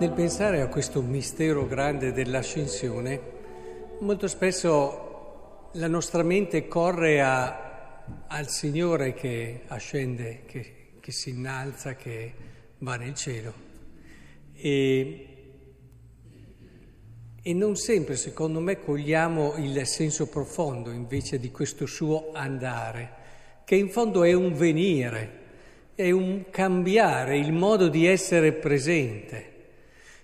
Nel pensare a questo mistero grande dell'ascensione, molto spesso la nostra mente corre a, al Signore che ascende, che, che, si innalza, che va nel cielo. E, e non sempre, secondo me, cogliamo il senso profondo invece di questo suo andare, che in fondo è un venire, è un cambiare il modo di essere presente.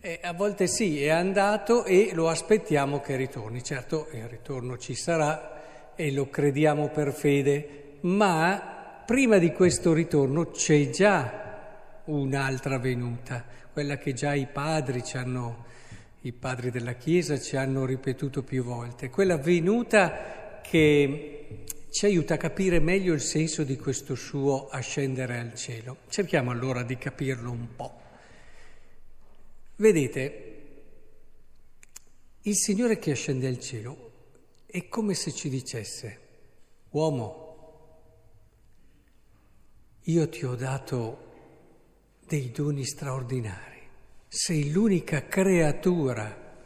E a volte sì, è andato e lo aspettiamo che ritorni. Certo, il ritorno ci sarà e lo crediamo per fede, ma prima di questo ritorno c'è già un'altra venuta, quella che già i padri ci hanno, i padri della Chiesa ci hanno ripetuto più volte, quella venuta che ci aiuta a capire meglio il senso di questo suo ascendere al cielo. Cerchiamo allora di capirlo un po'. Vedete, il Signore che ascende al cielo è come se ci dicesse, uomo, io ti ho dato dei doni straordinari, sei l'unica creatura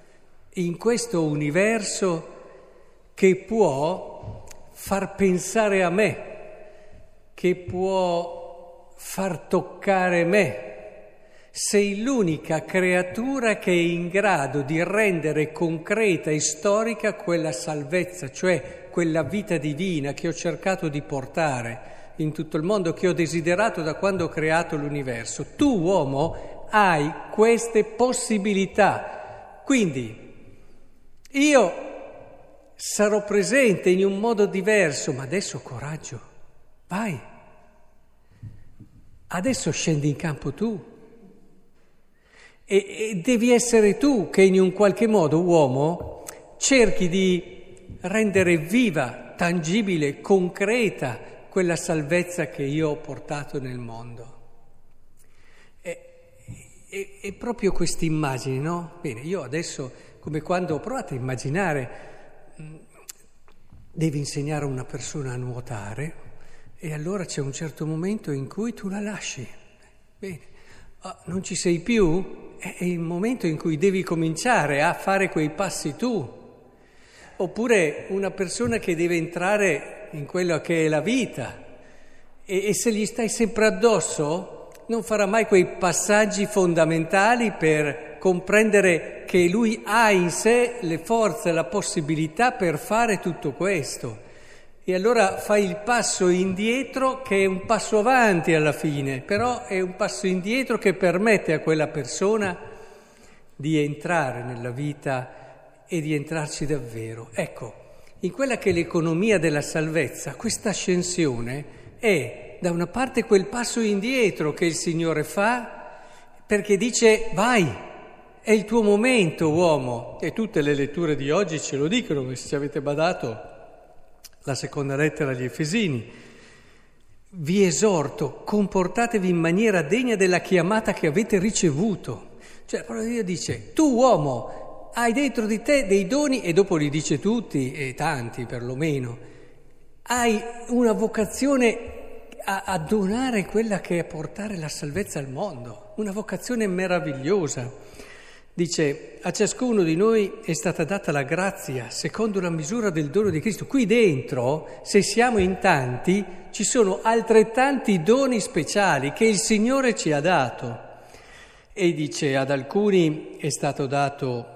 in questo universo che può far pensare a me, che può far toccare me sei l'unica creatura che è in grado di rendere concreta e storica quella salvezza, cioè quella vita divina che ho cercato di portare in tutto il mondo, che ho desiderato da quando ho creato l'universo. Tu, uomo, hai queste possibilità. Quindi io sarò presente in un modo diverso, ma adesso coraggio, vai. Adesso scendi in campo tu. E, e devi essere tu che in un qualche modo, uomo, cerchi di rendere viva, tangibile, concreta quella salvezza che io ho portato nel mondo. E proprio questa immagine, no? Bene, io adesso, come quando provate a immaginare, mm, devi insegnare a una persona a nuotare e allora c'è un certo momento in cui tu la lasci. Bene, oh, non ci sei più? è il momento in cui devi cominciare a fare quei passi tu. Oppure una persona che deve entrare in quello che è la vita e, e se gli stai sempre addosso non farà mai quei passaggi fondamentali per comprendere che lui ha in sé le forze, la possibilità per fare tutto questo. E allora fai il passo indietro che è un passo avanti alla fine, però è un passo indietro che permette a quella persona di entrare nella vita e di entrarci davvero. Ecco, in quella che è l'economia della salvezza, questa ascensione è da una parte quel passo indietro che il Signore fa perché dice vai, è il tuo momento uomo e tutte le letture di oggi ce lo dicono, se ci avete badato la seconda lettera agli Efesini. Vi esorto, comportatevi in maniera degna della chiamata che avete ricevuto. Cioè, di Dio dice, tu uomo hai dentro di te dei doni, e dopo li dice tutti, e tanti perlomeno, hai una vocazione a, a donare quella che è portare la salvezza al mondo, una vocazione meravigliosa. Dice, a ciascuno di noi è stata data la grazia secondo la misura del dono di Cristo. Qui dentro, se siamo in tanti, ci sono altrettanti doni speciali che il Signore ci ha dato. E dice, ad alcuni è stato dato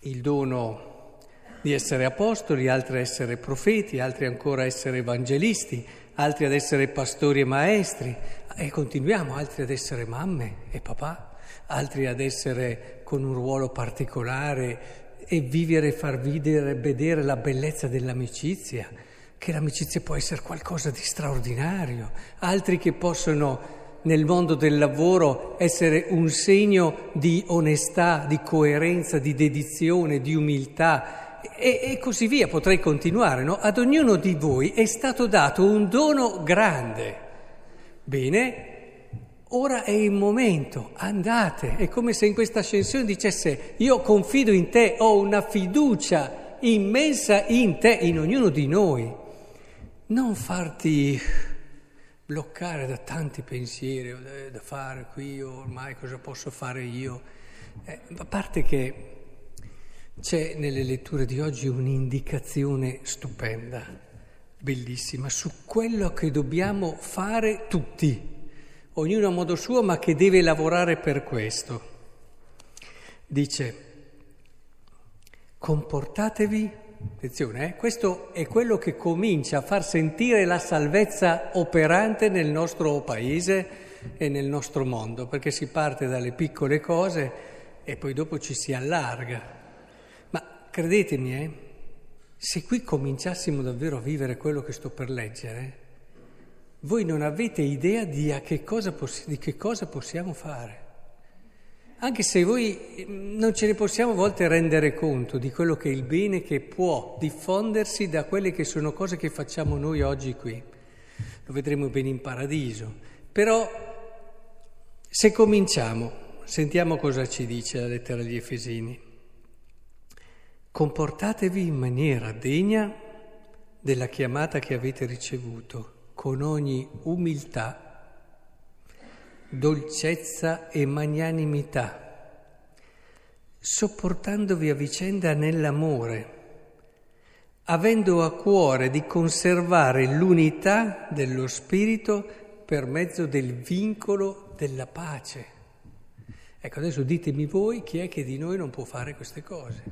il dono di essere apostoli, altri essere profeti, altri ancora essere evangelisti, altri ad essere pastori e maestri. E continuiamo, altri ad essere mamme e papà altri ad essere con un ruolo particolare e vivere e far vedere, vedere la bellezza dell'amicizia, che l'amicizia può essere qualcosa di straordinario, altri che possono nel mondo del lavoro essere un segno di onestà, di coerenza, di dedizione, di umiltà e, e così via, potrei continuare, no? Ad ognuno di voi è stato dato un dono grande. Bene, Ora è il momento, andate. È come se in questa ascensione dicesse io confido in te, ho una fiducia immensa in te, in ognuno di noi. Non farti bloccare da tanti pensieri, eh, da fare qui, ormai cosa posso fare io. Eh, a parte che c'è nelle letture di oggi un'indicazione stupenda, bellissima, su quello che dobbiamo fare tutti, ognuno a modo suo, ma che deve lavorare per questo. Dice, comportatevi, attenzione, eh, questo è quello che comincia a far sentire la salvezza operante nel nostro paese e nel nostro mondo, perché si parte dalle piccole cose e poi dopo ci si allarga. Credetemi, eh, se qui cominciassimo davvero a vivere quello che sto per leggere, voi non avete idea di, che cosa, poss- di che cosa possiamo fare. Anche se voi mm, non ce ne possiamo a volte rendere conto di quello che è il bene che può diffondersi da quelle che sono cose che facciamo noi oggi qui. Lo vedremo bene in paradiso. Però se cominciamo, sentiamo cosa ci dice la lettera agli Efesini. Comportatevi in maniera degna della chiamata che avete ricevuto, con ogni umiltà, dolcezza e magnanimità, sopportandovi a vicenda nell'amore, avendo a cuore di conservare l'unità dello Spirito per mezzo del vincolo della pace. Ecco, adesso ditemi voi chi è che di noi non può fare queste cose.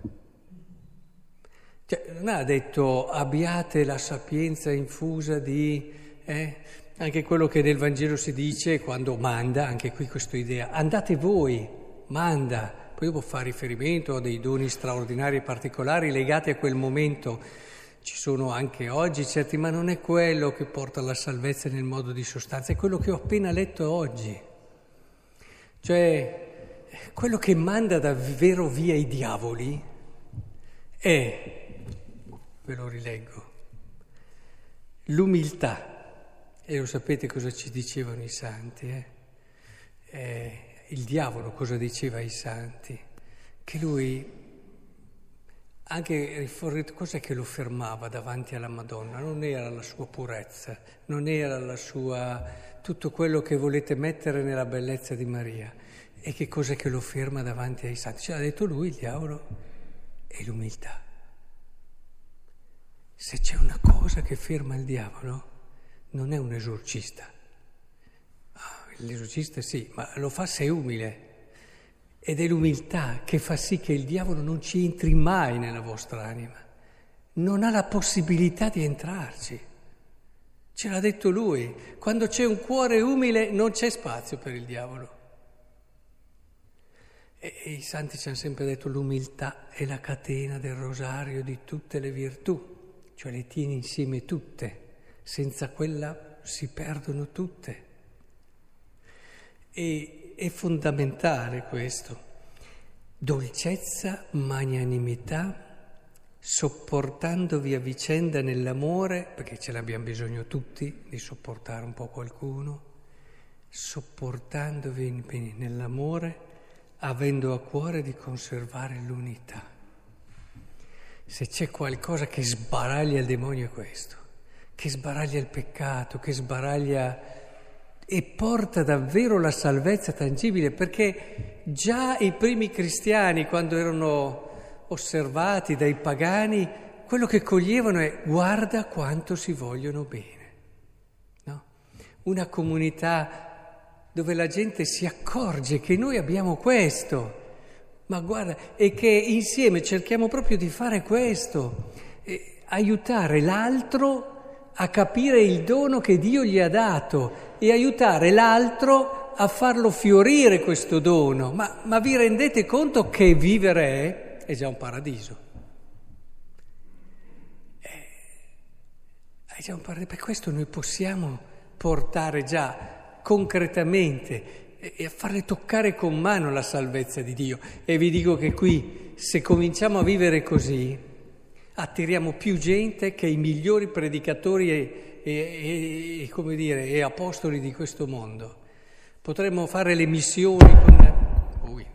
Cioè, non ha detto abbiate la sapienza infusa di... Eh, anche quello che nel Vangelo si dice quando manda, anche qui questa idea, andate voi, manda, poi dopo fa riferimento a dei doni straordinari e particolari legati a quel momento. Ci sono anche oggi certi, ma non è quello che porta alla salvezza nel modo di sostanza, è quello che ho appena letto oggi. Cioè, quello che manda davvero via i diavoli è ve lo rileggo. L'umiltà, e lo sapete cosa ci dicevano i santi, eh? Eh, il diavolo cosa diceva ai santi? Che lui, anche cos'è che lo fermava davanti alla Madonna? Non era la sua purezza, non era la sua, tutto quello che volete mettere nella bellezza di Maria. E che cos'è che lo ferma davanti ai santi? Ce l'ha detto lui, il diavolo, è l'umiltà. Se c'è una cosa che ferma il diavolo, non è un esorcista. Ah, l'esorcista sì, ma lo fa se è umile. Ed è l'umiltà che fa sì che il diavolo non ci entri mai nella vostra anima. Non ha la possibilità di entrarci. Ce l'ha detto lui. Quando c'è un cuore umile non c'è spazio per il diavolo. E, e i santi ci hanno sempre detto l'umiltà è la catena del rosario di tutte le virtù cioè le tiene insieme tutte, senza quella si perdono tutte. E è fondamentale questo. Dolcezza, magnanimità, sopportandovi a vicenda nell'amore, perché ce l'abbiamo bisogno tutti di sopportare un po' qualcuno, sopportandovi nell'amore, avendo a cuore di conservare l'unità. Se c'è qualcosa che sbaraglia il demonio è questo, che sbaraglia il peccato, che sbaraglia e porta davvero la salvezza tangibile, perché già i primi cristiani, quando erano osservati dai pagani, quello che coglievano è guarda quanto si vogliono bene. No? Una comunità dove la gente si accorge che noi abbiamo questo ma guarda, e che insieme cerchiamo proprio di fare questo, aiutare l'altro a capire il dono che Dio gli ha dato e aiutare l'altro a farlo fiorire questo dono. Ma, ma vi rendete conto che vivere è, è già un paradiso? Eh, è già un paradiso. Per questo noi possiamo portare già concretamente e a farle toccare con mano la salvezza di Dio. E vi dico che qui, se cominciamo a vivere così, attiriamo più gente che i migliori predicatori e, e, e, dire, e apostoli di questo mondo. Potremmo fare le missioni con,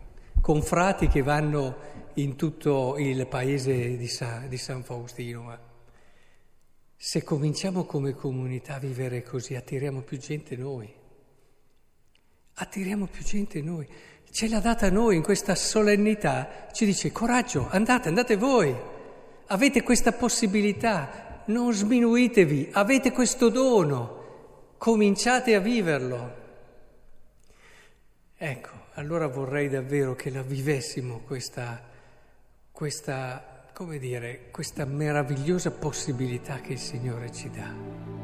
con, frati che vanno in tutto il paese di, Sa, di San Faustino. Ma Se cominciamo come comunità a vivere così, attiriamo più gente noi. Attiriamo più gente noi. Ce l'ha data noi in questa solennità. Ci dice coraggio, andate, andate voi. Avete questa possibilità, non sminuitevi, avete questo dono, cominciate a viverlo. Ecco, allora vorrei davvero che la vivessimo questa, questa come dire, questa meravigliosa possibilità che il Signore ci dà.